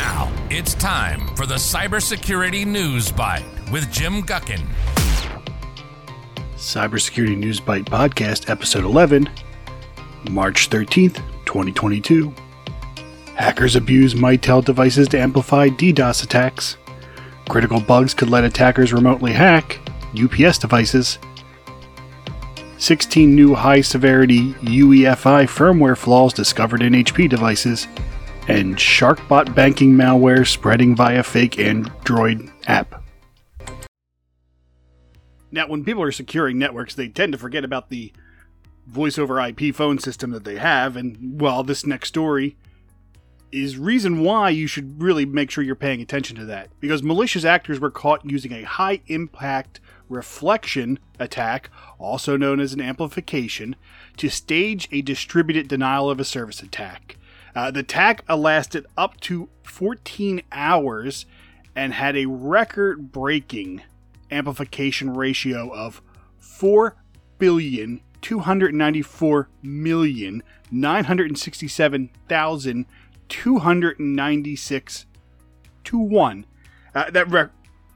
Now it's time for the Cybersecurity News Bite with Jim Guckin. Cybersecurity News Bite Podcast, Episode 11, March 13th, 2022. Hackers abuse Mitel devices to amplify DDoS attacks. Critical bugs could let attackers remotely hack UPS devices. 16 new high severity UEFI firmware flaws discovered in HP devices, and Sharkbot banking malware spreading via fake Android app. Now, when people are securing networks, they tend to forget about the voice over IP phone system that they have, and well, this next story is reason why you should really make sure you're paying attention to that. Because malicious actors were caught using a high impact reflection attack, also known as an amplification, to stage a distributed denial of a service attack. Uh, the attack lasted up to 14 hours and had a record breaking amplification ratio of 4 billion 294 million 967,000 296 to 1. Uh, that re-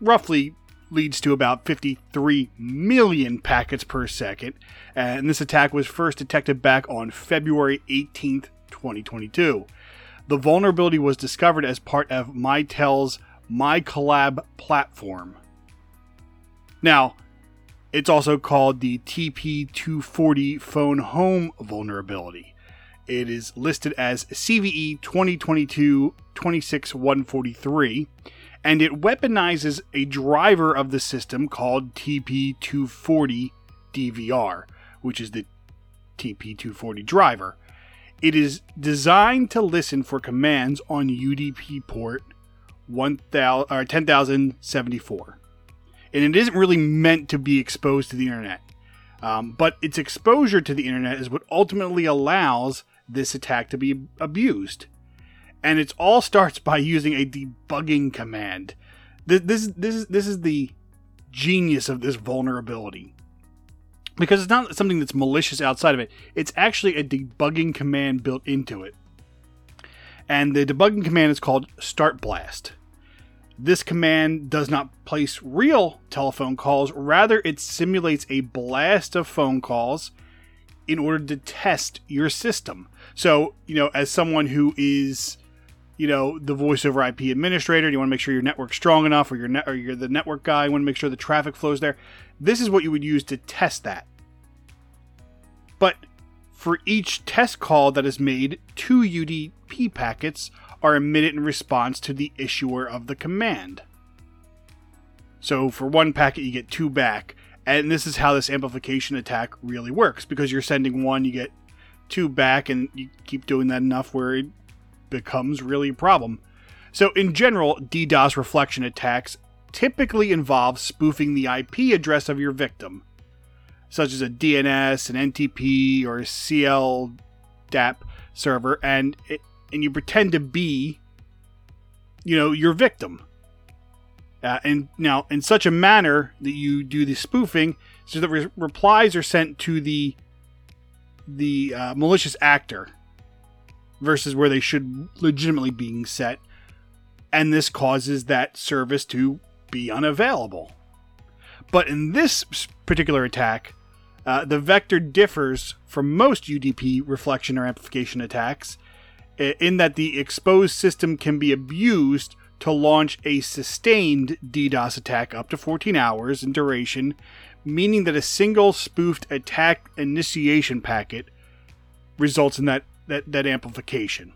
roughly leads to about 53 million packets per second. And this attack was first detected back on February 18th, 2022. The vulnerability was discovered as part of Mitel's MiCollab platform. Now, it's also called the TP240 phone home vulnerability. It is listed as CVE 2022 26143, and it weaponizes a driver of the system called TP240 DVR, which is the TP240 driver. It is designed to listen for commands on UDP port 1000, or 10074. And it isn't really meant to be exposed to the internet. Um, but its exposure to the internet is what ultimately allows this attack to be abused. And it all starts by using a debugging command. This, this, this, is, this is the genius of this vulnerability. Because it's not something that's malicious outside of it, it's actually a debugging command built into it. And the debugging command is called Start Blast. This command does not place real telephone calls, rather, it simulates a blast of phone calls in order to test your system. So, you know, as someone who is, you know, the voice over IP administrator, you want to make sure your network's strong enough, or you're, net, or you're the network guy, you want to make sure the traffic flows there. This is what you would use to test that. But for each test call that is made, two UDP packets are emitted in response to the issuer of the command. So for one packet, you get two back. And this is how this amplification attack really works because you're sending one, you get two back, and you keep doing that enough where it becomes really a problem. So, in general, DDoS reflection attacks typically involves spoofing the IP address of your victim, such as a DNS, an NTP, or a CLDAP server, and it, and you pretend to be, you know, your victim. Uh, and now, in such a manner that you do the spoofing, so that re- replies are sent to the the uh, malicious actor versus where they should legitimately being set, and this causes that service to be unavailable. But in this particular attack, uh, the vector differs from most UDP reflection or amplification attacks in that the exposed system can be abused to launch a sustained DDoS attack up to 14 hours in duration, meaning that a single spoofed attack initiation packet results in that, that, that amplification.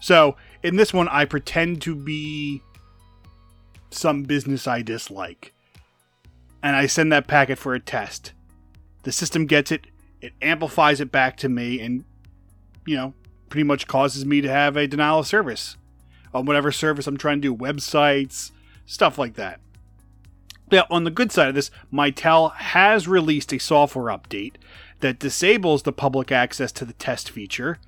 So, in this one, I pretend to be some business I dislike. And I send that packet for a test. The system gets it, it amplifies it back to me, and, you know, pretty much causes me to have a denial of service on whatever service I'm trying to do, websites, stuff like that. Now, on the good side of this, Mitel has released a software update that disables the public access to the test feature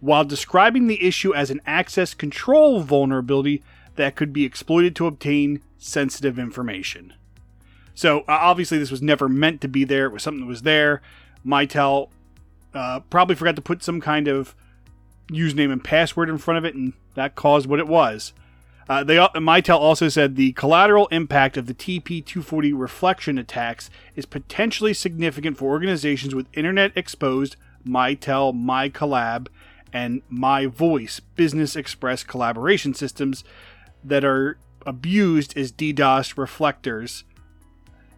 while describing the issue as an access control vulnerability that could be exploited to obtain sensitive information. So, obviously, this was never meant to be there. It was something that was there. Mitel uh, probably forgot to put some kind of username and password in front of it, and that caused what it was. Uh, they Mitel also said the collateral impact of the TP240 reflection attacks is potentially significant for organizations with internet exposed Mitel, MiCollab, and MiVoice Business Express collaboration systems that are abused as DDoS reflectors.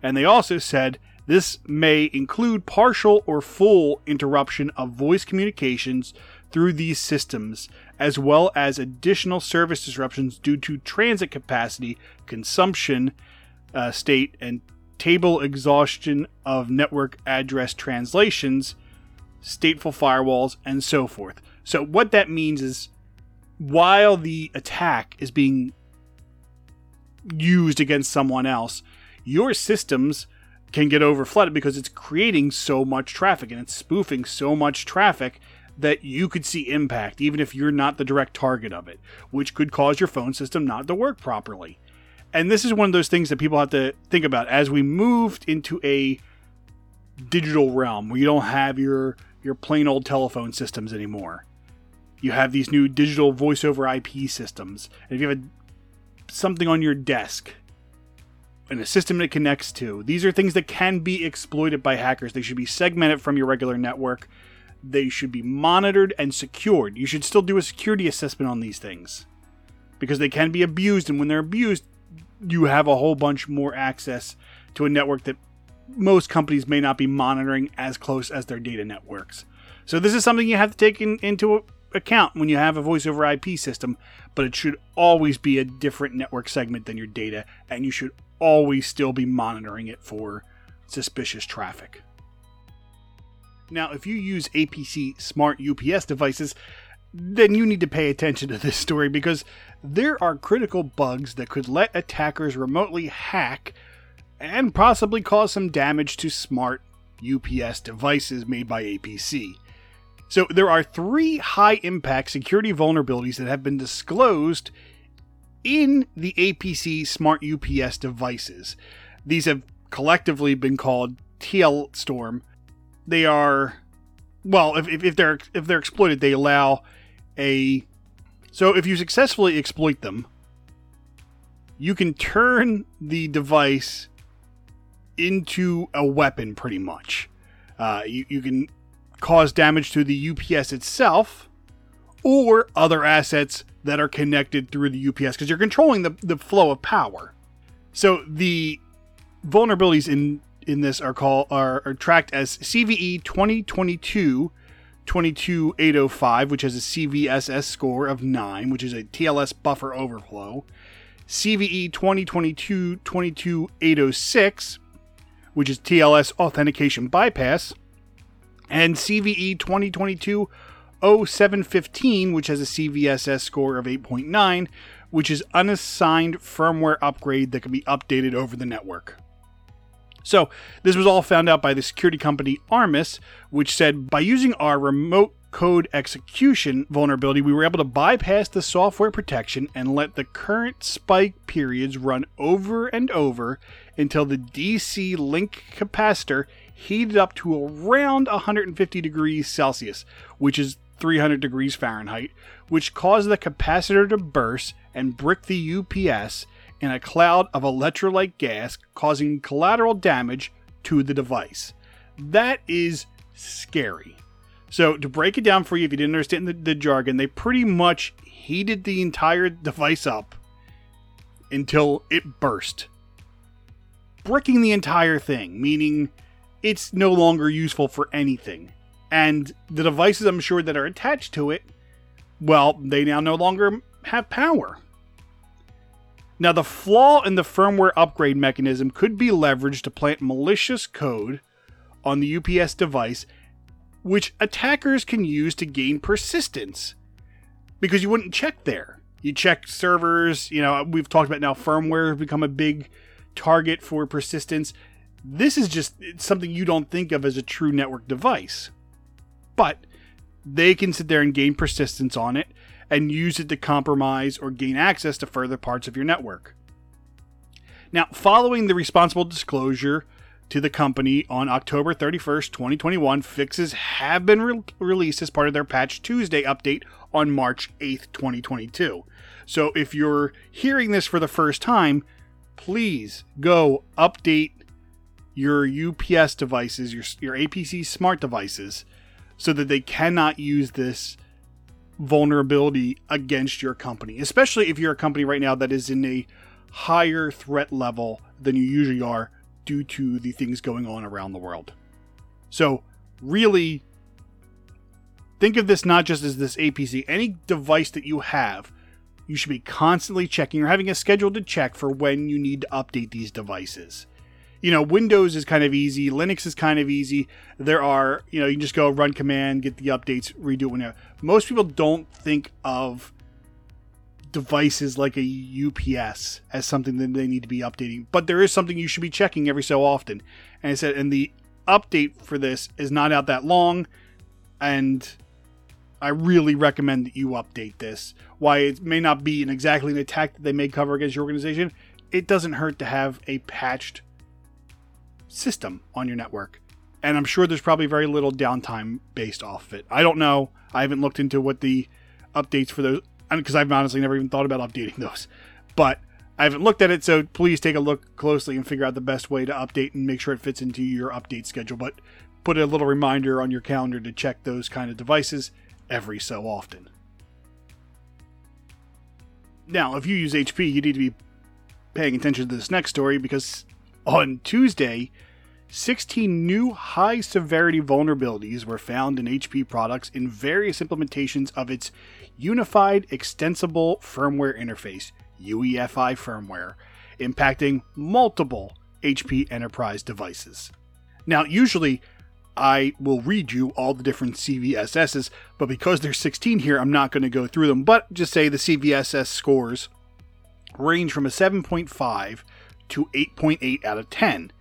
And they also said this may include partial or full interruption of voice communications through these systems, as well as additional service disruptions due to transit capacity, consumption uh, state, and table exhaustion of network address translations, stateful firewalls, and so forth. So, what that means is while the attack is being used against someone else, your systems can get overflooded because it's creating so much traffic and it's spoofing so much traffic that you could see impact, even if you're not the direct target of it, which could cause your phone system not to work properly. And this is one of those things that people have to think about as we moved into a digital realm where you don't have your your plain old telephone systems anymore. You have these new digital voice over IP systems. And if you have a, something on your desk and a system it connects to, these are things that can be exploited by hackers. They should be segmented from your regular network they should be monitored and secured. You should still do a security assessment on these things because they can be abused, and when they're abused, you have a whole bunch more access to a network that most companies may not be monitoring as close as their data networks. So, this is something you have to take in, into account when you have a voice over IP system, but it should always be a different network segment than your data, and you should always still be monitoring it for suspicious traffic. Now, if you use APC smart UPS devices, then you need to pay attention to this story because there are critical bugs that could let attackers remotely hack and possibly cause some damage to smart UPS devices made by APC. So, there are three high impact security vulnerabilities that have been disclosed in the APC smart UPS devices. These have collectively been called TLStorm they are well if, if, they're if they're exploited they allow a so if you successfully exploit them you can turn the device into a weapon pretty much uh, you, you can cause damage to the ups itself or other assets that are connected through the ups because you're controlling the, the flow of power so the vulnerabilities in in this are called are, are tracked as CVE 2022 22805, which has a CVSS score of 9, which is a TLS buffer overflow. CVE 2022 22806, which is TLS authentication bypass. And CVE 2022 0715, which has a CVSS score of 8.9, which is unassigned firmware upgrade that can be updated over the network. So, this was all found out by the security company Armis, which said by using our remote code execution vulnerability, we were able to bypass the software protection and let the current spike periods run over and over until the DC link capacitor heated up to around 150 degrees Celsius, which is 300 degrees Fahrenheit, which caused the capacitor to burst and brick the UPS in a cloud of electrolyte gas, causing collateral damage to the device. That is scary. So, to break it down for you, if you didn't understand the, the jargon, they pretty much heated the entire device up until it burst, bricking the entire thing, meaning it's no longer useful for anything. And the devices, I'm sure, that are attached to it, well, they now no longer have power. Now, the flaw in the firmware upgrade mechanism could be leveraged to plant malicious code on the UPS device, which attackers can use to gain persistence. Because you wouldn't check there. You check servers, you know, we've talked about now firmware has become a big target for persistence. This is just something you don't think of as a true network device. But they can sit there and gain persistence on it and use it to compromise or gain access to further parts of your network. Now, following the responsible disclosure to the company on October 31st, 2021. Fixes have been re- released as part of their Patch Tuesday update on March 8th, 2022. So if you're hearing this for the first time, please go update your UPS devices, your, your APC smart devices, so that they cannot use this vulnerability against your company, especially if you're a company right now that is in a higher threat level than you usually are due to the things going on around the world. So, really think of this not just as this APC, any device that you have, you should be constantly checking or having a schedule to check for when you need to update these devices. You know, Windows is kind of easy, Linux is kind of easy. There are, you know, you can just go run command, get the updates, redo it whenever. Most people don't think of devices like a UPS as something that they need to be updating, but there is something you should be checking every so often. And I said, and the update for this is not out that long, and I really recommend that you update this. Why it may not be an exactly an attack that they may cover against your organization, it doesn't hurt to have a patched system on your network. And I'm sure there's probably very little downtime based off of it. I don't know. I haven't looked into what the updates for those because I've honestly never even thought about updating those. But I haven't looked at it, so please take a look closely and figure out the best way to update and make sure it fits into your update schedule. But put a little reminder on your calendar to check those kind of devices every so often. Now, if you use HP, you need to be paying attention to this next story because on Tuesday, 16 new high severity vulnerabilities were found in HP products in various implementations of its Unified Extensible Firmware Interface, UEFI firmware, impacting multiple HP enterprise devices. Now, usually I will read you all the different CVSSs, but because there's 16 here, I'm not going to go through them. But just say the CVSS scores range from a 7.5 to 8.8 out of 10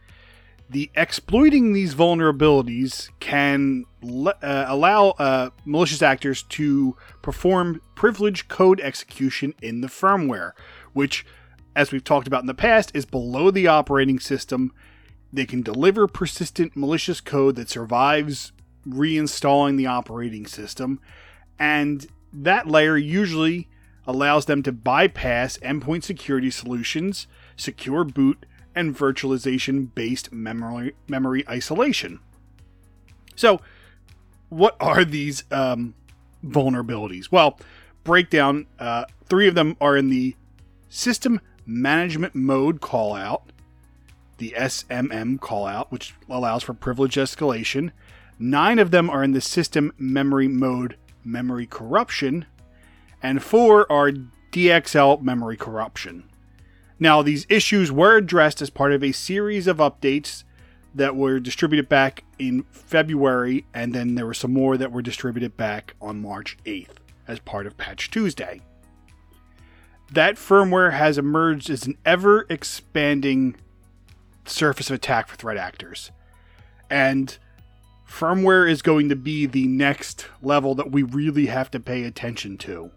the exploiting these vulnerabilities can le- uh, allow uh, malicious actors to perform privileged code execution in the firmware, which, as we've talked about in the past, is below the operating system. They can deliver persistent malicious code that survives reinstalling the operating system, and that layer usually allows them to bypass endpoint security solutions, secure boot, and virtualization based memory, memory isolation. So, what are these um, vulnerabilities? Well, breakdown uh, three of them are in the system management mode callout, the SMM callout, which allows for privilege escalation. Nine of them are in the system memory mode memory corruption, and four are DXL memory corruption. Now, these issues were addressed as part of a series of updates that were distributed back in February, and then there were some more that were distributed back on March 8th as part of Patch Tuesday. That firmware has emerged as an ever expanding surface of attack for threat actors. And firmware is going to be the next level that we really have to pay attention to.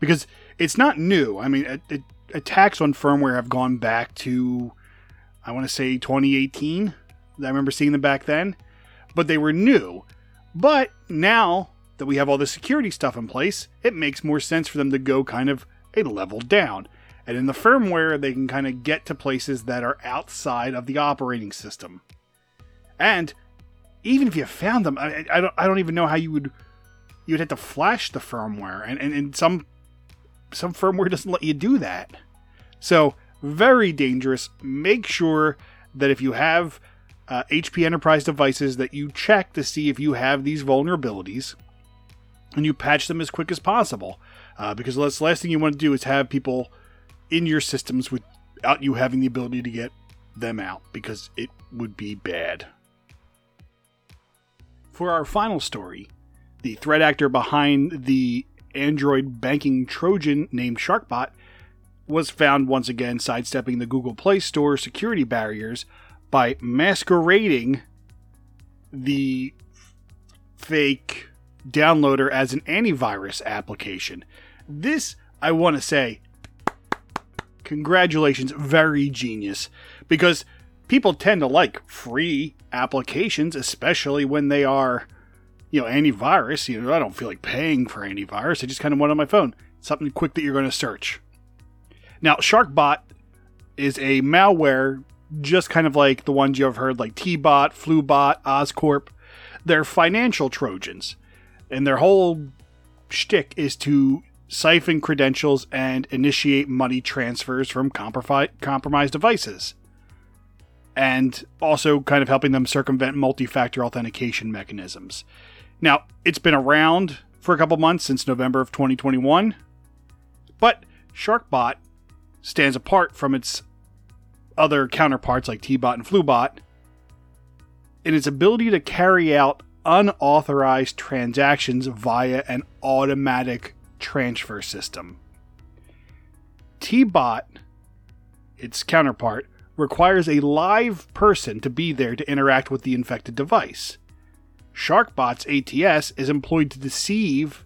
Because it's not new. I mean, it, it, attacks on firmware have gone back to, I want to say 2018. I remember seeing them back then, but they were new. But now that we have all the security stuff in place, it makes more sense for them to go kind of a level down. And in the firmware, they can kind of get to places that are outside of the operating system. And even if you found them, I, I don't, I don't even know how you would you'd have to flash the firmware, and, and, and some some firmware doesn't let you do that. So, very dangerous. Make sure that if you have uh, HP Enterprise devices, that you check to see if you have these vulnerabilities and you patch them as quick as possible. Uh, because the last thing you want to do is have people in your systems without you having the ability to get them out, because it would be bad. For our final story, the threat actor behind the Android banking Trojan named Sharkbot was found once again sidestepping the Google Play Store security barriers by masquerading the fake downloader as an antivirus application. This, I want to say, congratulations, very genius. Because people tend to like free applications, especially when they are, you know, antivirus. You know, I don't feel like paying for antivirus. I just kind of want on my phone. Something quick that you're going to search. Now, SharkBot is a malware just kind of like the ones you have heard, like TeaBot, FluBot, Oscorp. They're financial Trojans, and their whole shtick is to siphon credentials and initiate money transfers from compromised devices. And also kind of helping them circumvent multi factor authentication mechanisms. Now, it's been around for a couple months since November of 2021, but SharkBot stands apart from its other counterparts like TeaBot and FluBot in its ability to carry out unauthorized transactions via an automatic transfer system. TeaBot, its counterpart, requires a live person to be there to interact with the infected device. SharkBot's ATS is employed to deceive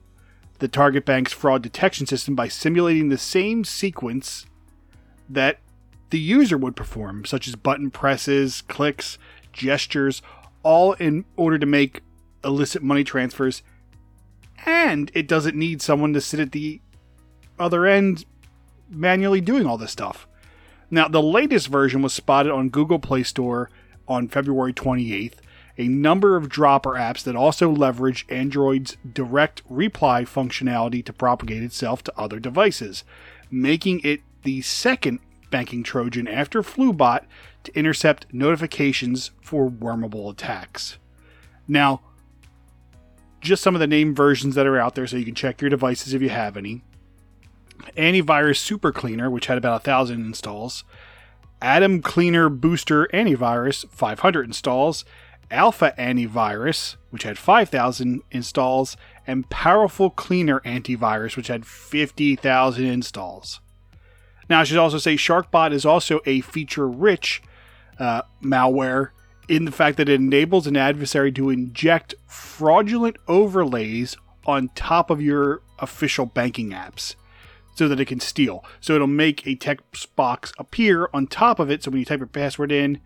the target bank's fraud detection system by simulating the same sequence that the user would perform, such as button presses, clicks, gestures, all in order to make illicit money transfers. And it doesn't need someone to sit at the other end manually doing all this stuff. Now, the latest version was spotted on Google Play Store on February 28th. A number of dropper apps that also leverage Android's direct reply functionality to propagate itself to other devices, making it the second banking Trojan after FluBot to intercept notifications for wormable attacks. Now, just some of the name versions that are out there so you can check your devices if you have any. Antivirus Super Cleaner, which had about a thousand installs. Atom Cleaner Booster Antivirus, 500 installs. Alpha Antivirus, which had 5,000 installs. And Powerful Cleaner Antivirus, which had 50,000 installs. Now, I should also say SharkBot is also a feature rich uh, malware in the fact that it enables an adversary to inject fraudulent overlays on top of your official banking apps so that it can steal. So it'll make a text box appear on top of it. So when you type your password in,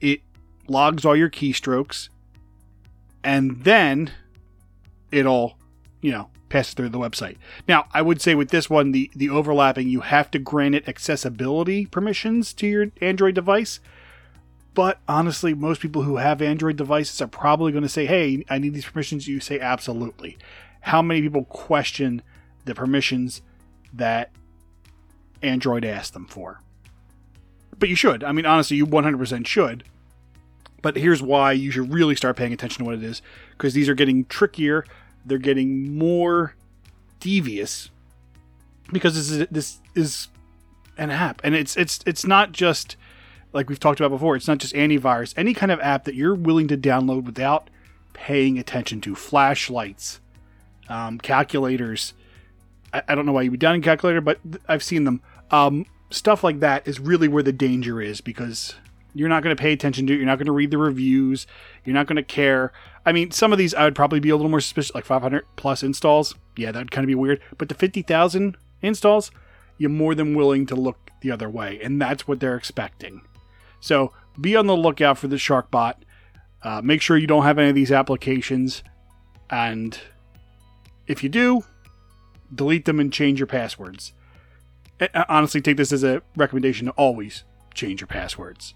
it logs all your keystrokes and then it'll, you know, passes through the website. Now, I would say with this one, the, the overlapping, you have to grant it accessibility permissions to your Android device. But honestly, most people who have Android devices are probably going to say, hey, I need these permissions. You say, absolutely. How many people question the permissions that Android asked them for? But you should. I mean, honestly, you 100% should. But here's why you should really start paying attention to what it is because these are getting trickier. They're getting more devious because this is this is an app. And it's it's it's not just like we've talked about before it's not just antivirus. Any kind of app that you're willing to download without paying attention to flashlights um, calculators I, I, don't know why you would be down a calculator but th- i've seen them. Um, stuff like that is really where the danger is because you're not going to pay attention to it. You're not going to read the reviews. You're not going to care. I mean, some of these I would probably be a little more suspicious, like 500 plus installs. Yeah, that'd kind of be weird. But the 50,000 installs, you're more than willing to look the other way. And that's what they're expecting. So be on the lookout for the SharkBot. Uh, make sure you don't have any of these applications. And if you do, delete them and change your passwords. I honestly take this as a recommendation to always change your passwords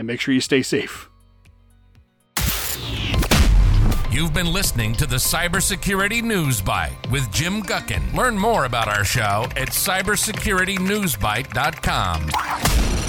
and make sure you stay safe. You've been listening to the Cybersecurity News Bite with Jim Guckin. Learn more about our show at cybersecuritynewsbite.com.